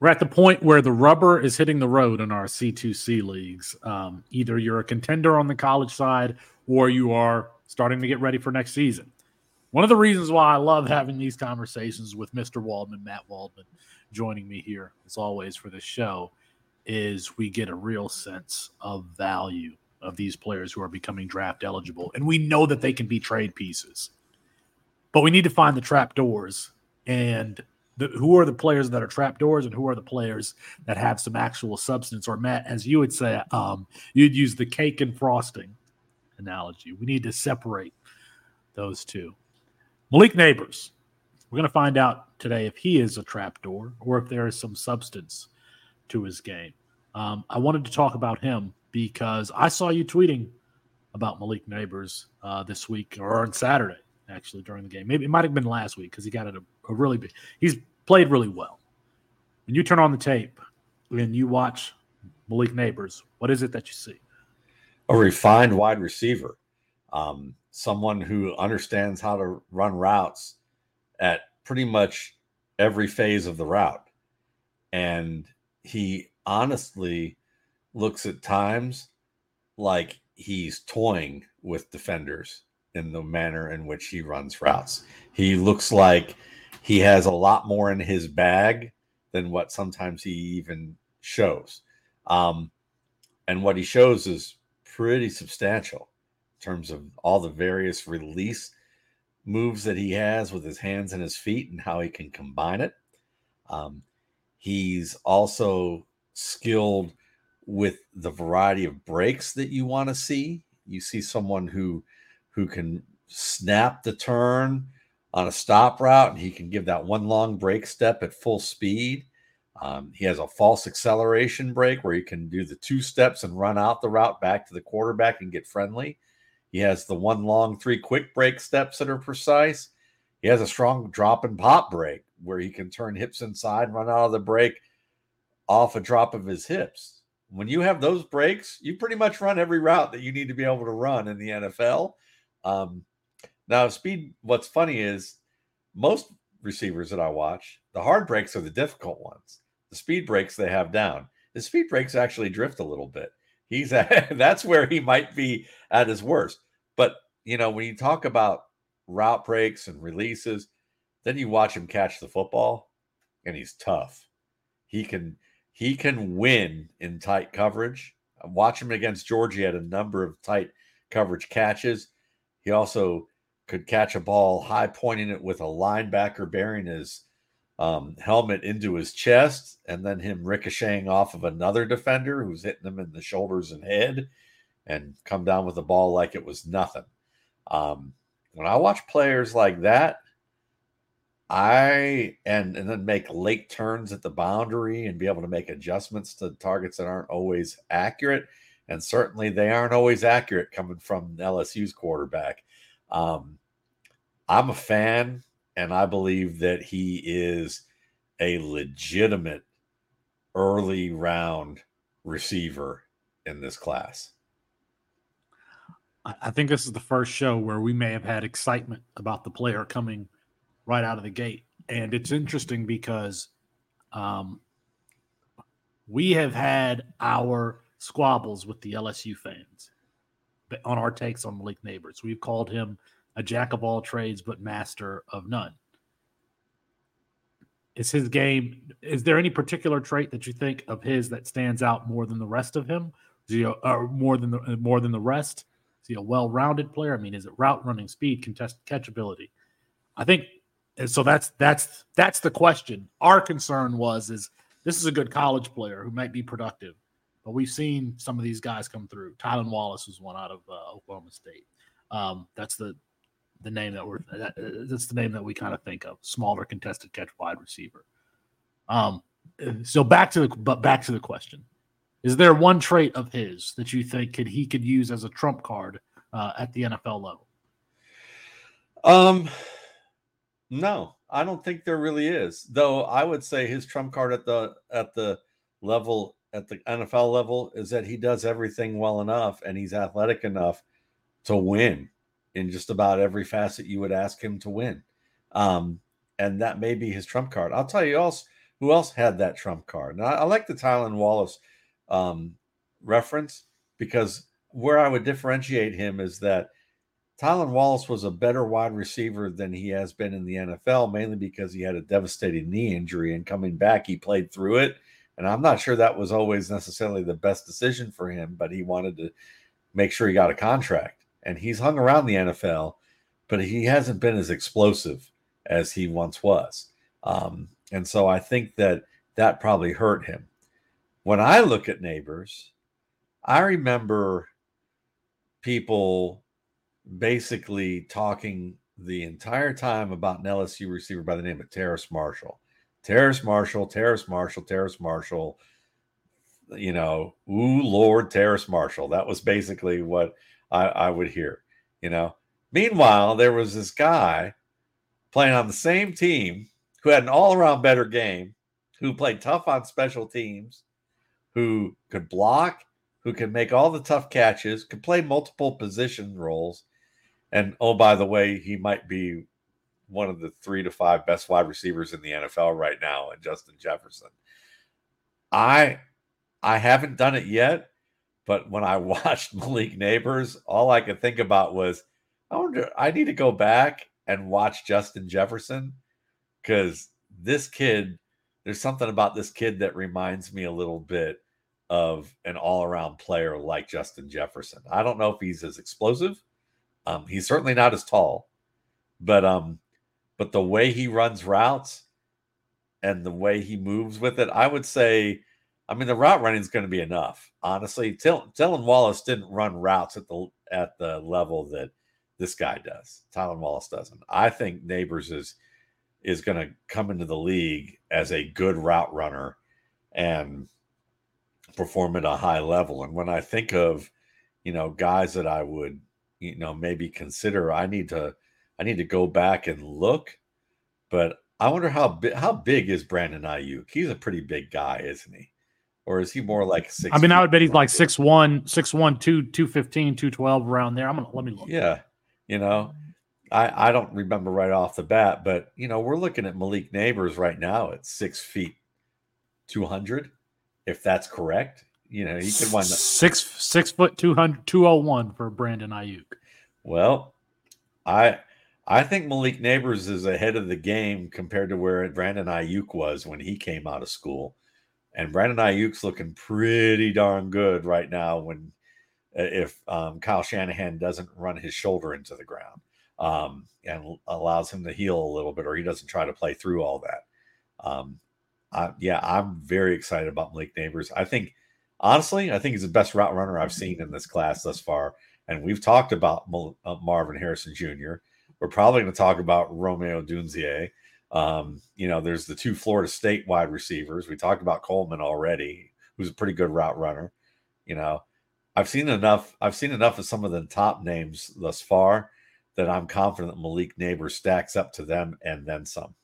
we're at the point where the rubber is hitting the road in our C2C leagues. Um, either you're a contender on the college side or you are starting to get ready for next season. One of the reasons why I love having these conversations with Mr. Waldman, Matt Waldman, joining me here, as always, for this show, is we get a real sense of value of these players who are becoming draft eligible. And we know that they can be trade pieces, but we need to find the trap doors and the, who are the players that are trapdoors and who are the players that have some actual substance? Or Matt, as you would say, um, you'd use the cake and frosting analogy. We need to separate those two. Malik Nabers. we're going to find out today if he is a trapdoor or if there is some substance to his game. Um, I wanted to talk about him because I saw you tweeting about Malik Nabers uh, this week or on Saturday, actually during the game. Maybe it might have been last week because he got it a, a really big. He's played really well. When you turn on the tape and you watch Malik Nabers, what is it that you see? A refined wide receiver, um, someone who understands how to run routes at pretty much every phase of the route. And he honestly looks at times like he's toying with defenders in the manner in which he runs routes. He looks like he has a lot more in his bag than what sometimes he even shows. Um, and what he shows is pretty substantial in terms of all the various release moves that he has with his hands and his feet and how he can combine it. Um, he's also skilled with the variety of breaks that you want to see. You see someone who who can snap the turn on a stop route and he can give that one long break step at full speed. Um, he has a false acceleration break where he can do the two steps and run out the route back to the quarterback and get friendly. He has the one long three quick break steps that are precise. He has a strong drop and pop break where he can turn hips inside, run out of the break off a drop of his hips. When you have those breaks, you pretty much run every route that you need to be able to run in the NFL. Um, now, speed, what's funny is most receivers that I watch, the hard breaks are the difficult ones. The speed breaks they have down. The speed breaks actually drift a little bit. He's at, that's where he might be at his worst. But you know, when you talk about route breaks and releases, then you watch him catch the football, and he's tough. He can he can win in tight coverage. Watch him against Georgia at a number of tight coverage catches. He also could catch a ball high pointing it with a linebacker bearing his um, helmet into his chest and then him ricocheting off of another defender who's hitting him in the shoulders and head and come down with the ball like it was nothing. Um, when I watch players like that, I and and then make late turns at the boundary and be able to make adjustments to targets that aren't always accurate, and certainly they aren't always accurate coming from LSU's quarterback. Um, I'm a fan and I believe that he is a legitimate early round receiver in this class. I think this is the first show where we may have had excitement about the player coming right out of the gate. And it's interesting because um, we have had our squabbles with the LSU fans on our takes on Malik Nabers. We've called him a jack of all trades but master of none. Is his game? Is there any particular trait that you think of his that stands out more than the rest of him? Is he a, or more than the more than the rest? Is he a well-rounded player? I mean, is it route running, speed, contested catchability? I think so. That's that's that's the question. Our concern was is this is a good college player who might be productive, but we've seen some of these guys come through. Tylan Wallace was one out of uh, Oklahoma State. Um, that's the the name that we're that, that's the name that we kind of think of smaller contested catch wide receiver um so back to the but back to the question is there one trait of his that you think could he could use as a trump card uh, at the nfl level um no i don't think there really is though i would say his trump card at the at the level at the nfl level is that he does everything well enough and he's athletic enough to win in just about every facet you would ask him to win. Um, and that may be his trump card. I'll tell you also who else had that trump card? Now, I like the Tylan Wallace um, reference because where I would differentiate him is that Tylan Wallace was a better wide receiver than he has been in the NFL, mainly because he had a devastating knee injury and coming back, he played through it. And I'm not sure that was always necessarily the best decision for him, but he wanted to make sure he got a contract. And he's hung around the NFL, but he hasn't been as explosive as he once was. Um, and so I think that that probably hurt him. When I look at Nabers, I remember people basically talking the entire time about an LSU receiver by the name of Terrace Marshall. Terrace Marshall, Terrace Marshall, Terrace Marshall. You know, ooh, Lord, Terrace Marshall. That was basically what I, I would hear, you know. Meanwhile, there was this guy playing on the same team who had an all around better game, who played tough on special teams, who could block, who could make all the tough catches, could play multiple position roles. And oh, by the way, he might be one of the three to five best wide receivers in the NFL right now, and Justin Jefferson. I I haven't done it yet, but when I watched Malik Nabers, all I could think about was, I wonder, I need to go back and watch Justin Jefferson because this kid, there's something about this kid that reminds me a little bit of an all-around player like Justin Jefferson. I don't know if he's as explosive. Um, he's certainly not as tall, but um, but the way he runs routes and the way he moves with it, I would say, I mean, the route running is going to be enough. Honestly, Till, Tylan Wallace didn't run routes at the at the level that this guy does. Tylan Wallace doesn't. I think Nabers is is going to come into the league as a good route runner and perform at a high level. And when I think of, you know, guys that I would, you know, maybe consider, I need to I need to go back and look, but I wonder how big how big is Brandon Aiyuk? He's a pretty big guy, isn't he? Or is he more like six? I mean, I would bet he's like six one, six one, two, two fifteen, two twelve around there. I'm gonna let me look. Yeah, you know, I I don't remember right off the bat, but you know, we're looking at Malik Nabers right now at six feet, two hundred, if that's correct. You know, he could wind up six six foot 200, 201 for Brandon Aiyuk. Well, I I think Malik Nabers is ahead of the game compared to where Brandon Aiyuk was when he came out of school. And Brandon Aiyuk's looking pretty darn good right now when uh, if um, Kyle Shanahan doesn't run his shoulder into the ground um, and allows him to heal a little bit, or he doesn't try to play through all that. Um, I, yeah, I'm very excited about Malik Nabers. I think, honestly, I think he's the best route runner I've seen in this class thus far. And we've talked about uh, Marvin Harrison Jr. We're probably going to talk about Romeo Odunze. Um, you know, there's the two Florida State wide receivers. We talked about Coleman already, who's a pretty good route runner. You know, I've seen enough. I've seen enough of some of the top names thus far that I'm confident Malik Nabers stacks up to them and then some.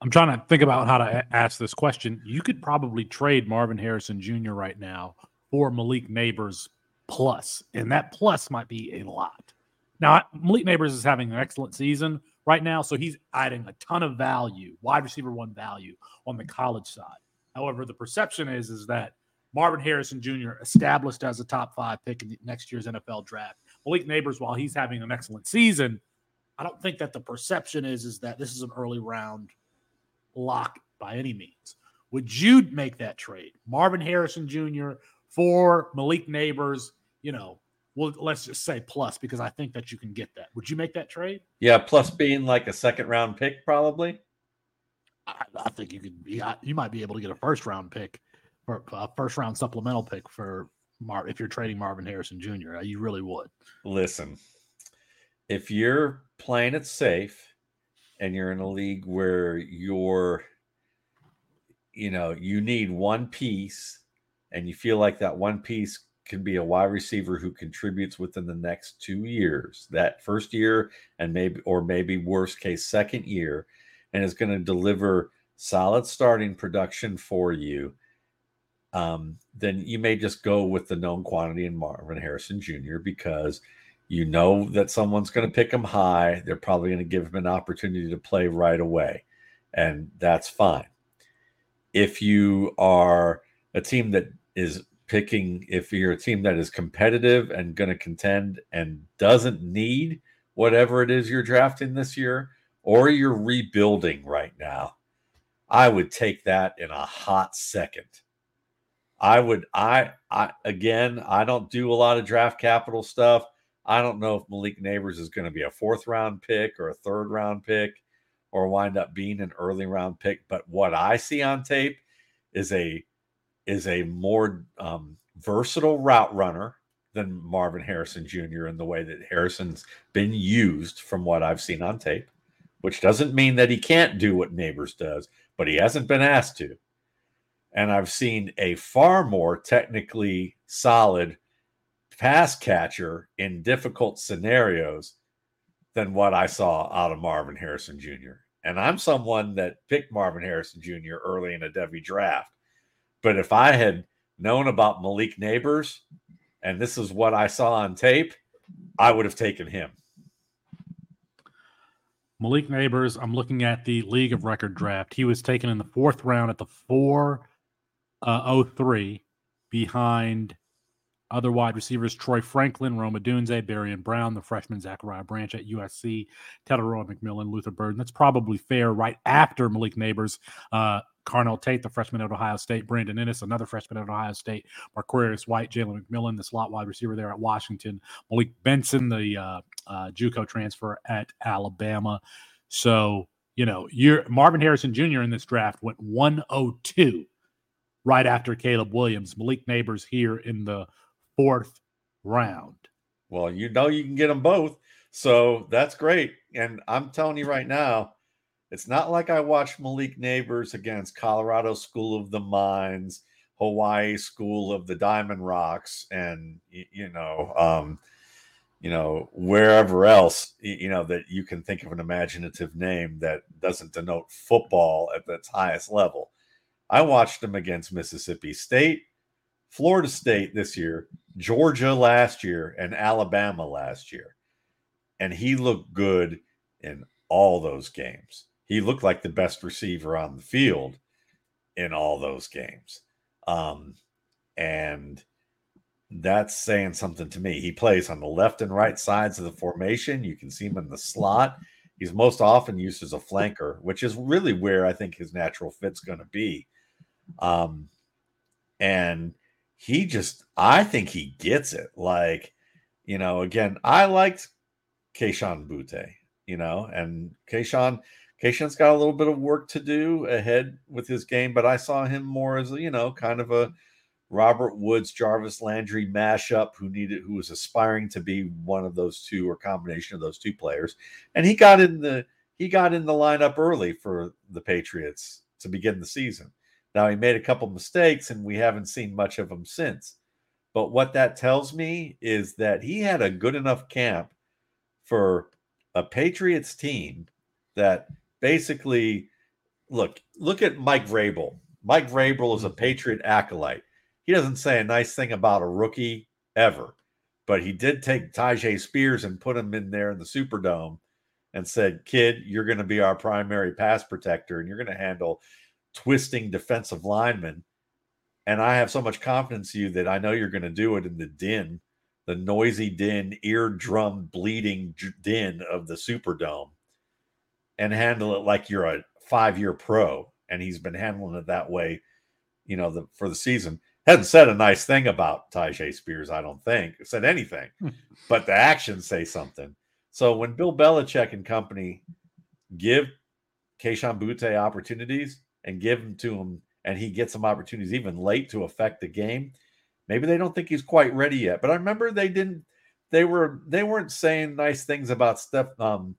I'm trying to think about how to ask this question. You could probably trade Marvin Harrison Jr. right now for Malik Nabers plus, and that plus might be a lot. Now, Malik Nabers is having an excellent season right now, so he's adding a ton of value, wide receiver one value on the college side. However, the perception is is that Marvin Harrison Jr. established as a top five pick in next year's NFL draft. Malik Nabers, while he's having an excellent season, I don't think that the perception is is that this is an early round lock by any means. Would you make that trade, Marvin Harrison Jr. for Malik Nabers you know, well, let's just say plus because I think that you can get that. Would you make that trade? Yeah, plus being like a second round pick, probably. I, I think you could be. You might be able to get a first round pick or a first round supplemental pick for Mar if you're trading Marvin Harrison Jr. Uh, you really would. Listen, if you're playing it safe and you're in a league where you're, you know, you need one piece and you feel like that one piece can be a wide receiver who contributes within the next two years, that first year, and maybe, or maybe worst case, second year, and is going to deliver solid starting production for you, um, then you may just go with the known quantity in Marvin Harrison Jr. because You know that someone's going to pick him high. They're probably going to give him an opportunity to play right away. And that's fine. If you are a team that is picking, if you're a team that is competitive and going to contend and doesn't need whatever it is you're drafting this year, or you're rebuilding right now, I would take that in a hot second. I would I I again, I don't do a lot of draft capital stuff. I don't know if Malik Nabers is going to be a fourth round pick or a third round pick or wind up being an early round pick, but what I see on tape is a is a more um, versatile route runner than Marvin Harrison Jr. in the way that Harrison's been used from what I've seen on tape, which doesn't mean that he can't do what Nabers does, but he hasn't been asked to and I've seen a far more technically solid pass catcher in difficult scenarios than what I saw out of Marvin Harrison Jr. And I'm someone that picked Marvin Harrison Jr. early in a Devy draft. But if I had known about Malik Nabers and this is what I saw on tape, I would have taken him. Malik Nabers, I'm looking at the League of Record draft. He was taken in the fourth round at the four uh, 03 behind other wide receivers Troy Franklin, Rome Barry and Brown, the freshman Zachariah Branch at USC, Tetairoa McMillan, Luther Burden. That's probably fair right after Malik Nabers. uh, Carnell Tate, the freshman at Ohio State, Brandon Inniss, another freshman at Ohio State, Marquarius White, Jalen McMillan, the slot wide receiver there at Washington, Malik Benson, the uh, uh, JUCO transfer at Alabama. So, you know, you're Marvin Harrison Jr. in this draft went 102 right after Caleb Williams. Malik Nabers here in the fourth round. Well, you know you can get them both. So that's great. And I'm telling you right now, it's not like I watched Malik Nabers against Colorado School of the Mines, Hawaii School of the Diamond Rocks, and you know, um, you know, wherever else, you know, that you can think of an imaginative name that doesn't denote football at its highest level. I watched him against Mississippi State, Florida State this year, Georgia last year, and Alabama last year. And he looked good in all those games. He looked like the best receiver on the field in all those games. Um, and that's saying something to me. He plays on the left and right sides of the formation. You can see him in the slot. He's most often used as a flanker, which is really where I think his natural fit's going to be. Um, and he just, I think he gets it. Like, you know, again, I liked Kayshon Boutte, you know, and Kayshon, Kayshon's got a little bit of work to do ahead with his game, but I saw him more as, a you know, kind of a Robert Woods, Jarvis Landry mashup who needed, who was aspiring to be one of those two or combination of those two players. And he got in the, he got in the lineup early for the Patriots to begin the season. Now, he made a couple mistakes and we haven't seen much of him since. But what that tells me is that he had a good enough camp for a Patriots team that basically look, look at Mike Vrabel. Mike Vrabel is a mm-hmm. Patriot acolyte. He doesn't say a nice thing about a rookie ever, but he did take Tyjae Spears and put him in there in the Superdome and said, Kid, you're going to be our primary pass protector and you're going to handle twisting defensive linemen. And I have so much confidence in you that I know you're going to do it in the din, the noisy din, eardrum bleeding din of the Superdome and handle it like you're a five year pro. And he's been handling it that way, you know, the, for the season. Hasn't said a nice thing about Tyjae Spears, I don't think. Said anything, but the actions say something. So when Bill Belichick and company give Kayshon Boutte opportunities, and give them to him, and he gets some opportunities even late to affect the game. Maybe they don't think he's quite ready yet. But I remember they didn't. They were they weren't saying nice things about Steph um,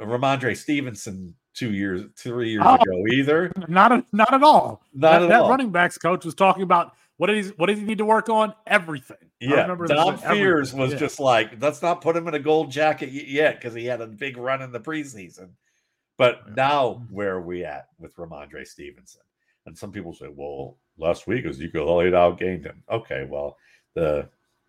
Rhamondre Stevenson two years, three years oh, ago either. Not not at all. Not that, at that all. running backs coach was talking about what did he what did he need to work on? Everything. Yeah, Dom Fears was yeah. just like, let's not put him in a gold jacket yet because he had a big run in the preseason. But now mm-hmm. where are we at with Rhamondre Stevenson? And some people say, well, last week was Ezekiel Elliott outgained him. Okay, well, the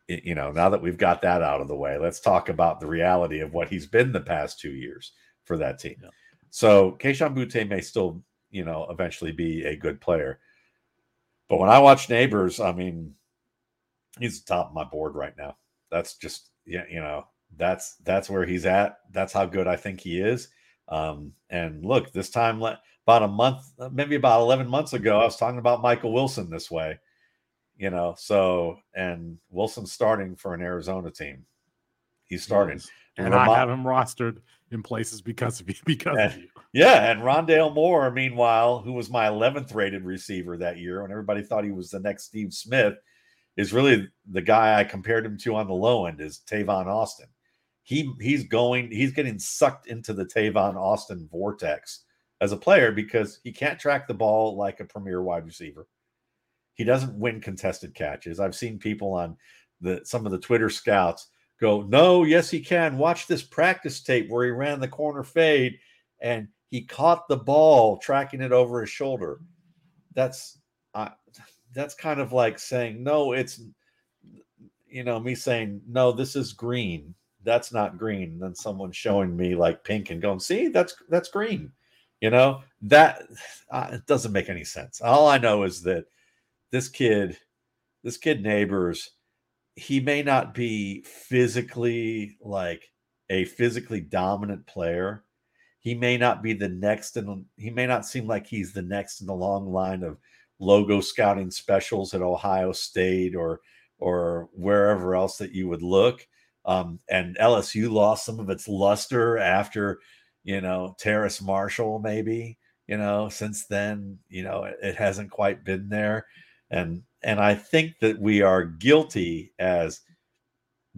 you know, now that we've got that out of the way, let's talk about the reality of what he's been the past two years for that team. Yeah. So Kayshon Boutte may still, you know, eventually be a good player. But when I watch Nabers, I mean, he's the top of my board right now. That's just yeah, you know, that's that's where he's at. That's how good I think he is. Um, and look, this time about a month, maybe about 11 months ago, I was talking about Michael Wilson this way you know. So and Wilson's starting for an Arizona team. He's starting, yes. and, and I have him rostered in places because of you. Because and, of you. Yeah, and Rondale Moore, meanwhile, who was my 11th rated receiver that year, when everybody thought he was the next Steve Smith, is really the guy I compared him to on the low end is Tavon Austin. He he's going, he's getting sucked into the Tavon Austin vortex as a player because he can't track the ball like a premier wide receiver. He doesn't win contested catches. I've seen people on the some of the Twitter scouts go, "No, yes he can. Watch this practice tape where he ran the corner fade and he caught the ball tracking it over his shoulder." That's that's kind of like saying, "No, it's you know, me saying, "No, this is green." That's not green. Then someone showing me like pink and going, "See, that's that's green." You know, that uh, it doesn't make any sense. All I know is that this kid, this kid Nabers, he may not be physically like a physically dominant player. He may not be the next, and he may not seem like he's the next in the long line of logo scouting specials at Ohio State or or wherever else that you would look. Um, and LSU lost some of its luster after, you know, Terrace Marshall, maybe, you know, since then, you know, it, it hasn't quite been there and and I think that we are guilty as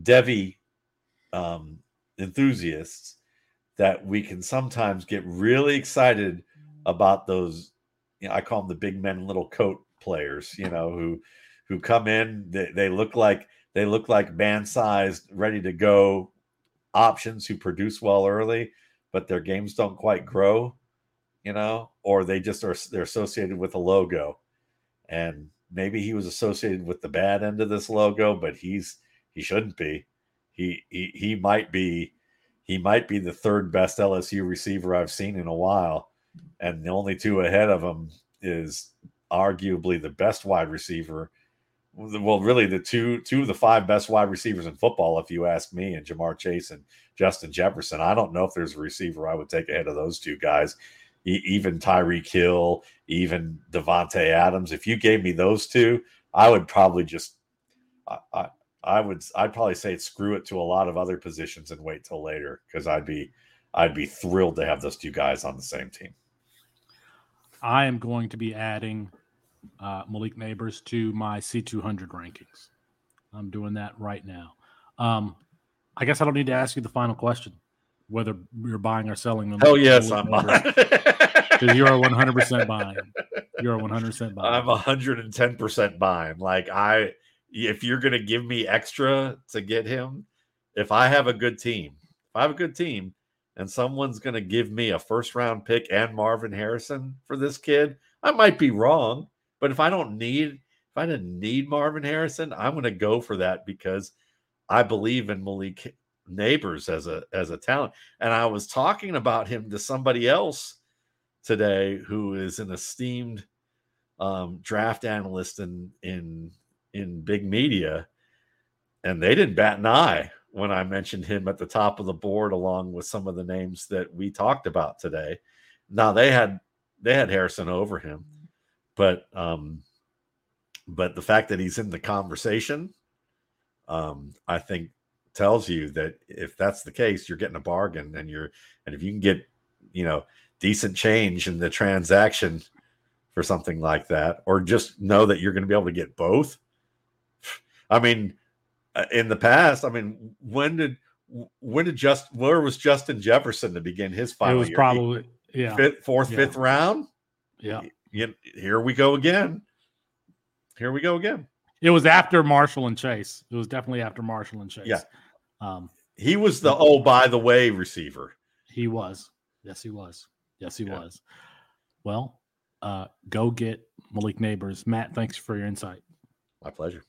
Devy um, enthusiasts that we can sometimes get really excited about those. You know, I call them the big men little coat players. You know who who come in. They, they look like they look like man sized, ready to go options who produce well early, but their games don't quite grow. You know, or they just are they're associated with a logo, and maybe he was associated with the bad end of this logo, but he's he shouldn't be. He he he might be he might be the third best LSU receiver I've seen in a while, and the only two ahead of him is arguably the best wide receiver. Well, really, the two two of the five best wide receivers in football, if you ask me, and Ja'Marr Chase and Justin Jefferson. I don't know if there's a receiver I would take ahead of those two guys even Tyreek Hill, even Davante Adams. If you gave me those two, I would probably just, I, I, I would, I'd probably say screw it to a lot of other positions and wait till later because I'd be, I'd be thrilled to have those two guys on the same team. I am going to be adding uh, Malik Nabers to my C200 rankings. I'm doing that right now. Um, I guess I don't need to ask you the final question whether you're buying or selling them. Oh yes, I'm buying. Because you are 100 percent buying. You are 100 percent buying. I'm 110 percent buying. Like I, if you're going to give me extra to get him, if I have a good team, if I have a good team, and someone's going to give me a first round pick and Marvin Harrison for this kid, I might be wrong. But if I don't need, if I didn't need Marvin Harrison, I'm going to go for that because I believe in Malik Nabers as a as a talent. And I was talking about him to somebody else today who is an esteemed um, draft analyst in in in big media, and they didn't bat an eye when I mentioned him at the top of the board along with some of the names that we talked about today. Now they had they had Harrison over him, but um, but the fact that he's in the conversation, um, I think tells you that if that's the case, you're getting a bargain, and you're and if you can get you know decent change in the transaction for something like that, or just know that you're going to be able to get both. I mean, uh, in the past, I mean, when did when did just where was Justin Jefferson to begin his final? It was year? probably yeah fifth, fourth, yeah. fifth round. Yeah, you, here we go again. Here we go again. It was after Marshall and Chase. It was definitely after Marshall and Chase. Yeah. Um, he was the oh by the way receiver. He was. Yes, he was. Yes, he yeah. was. Well, uh, go get Malik Nabers. Matt, thanks for your insight. My pleasure.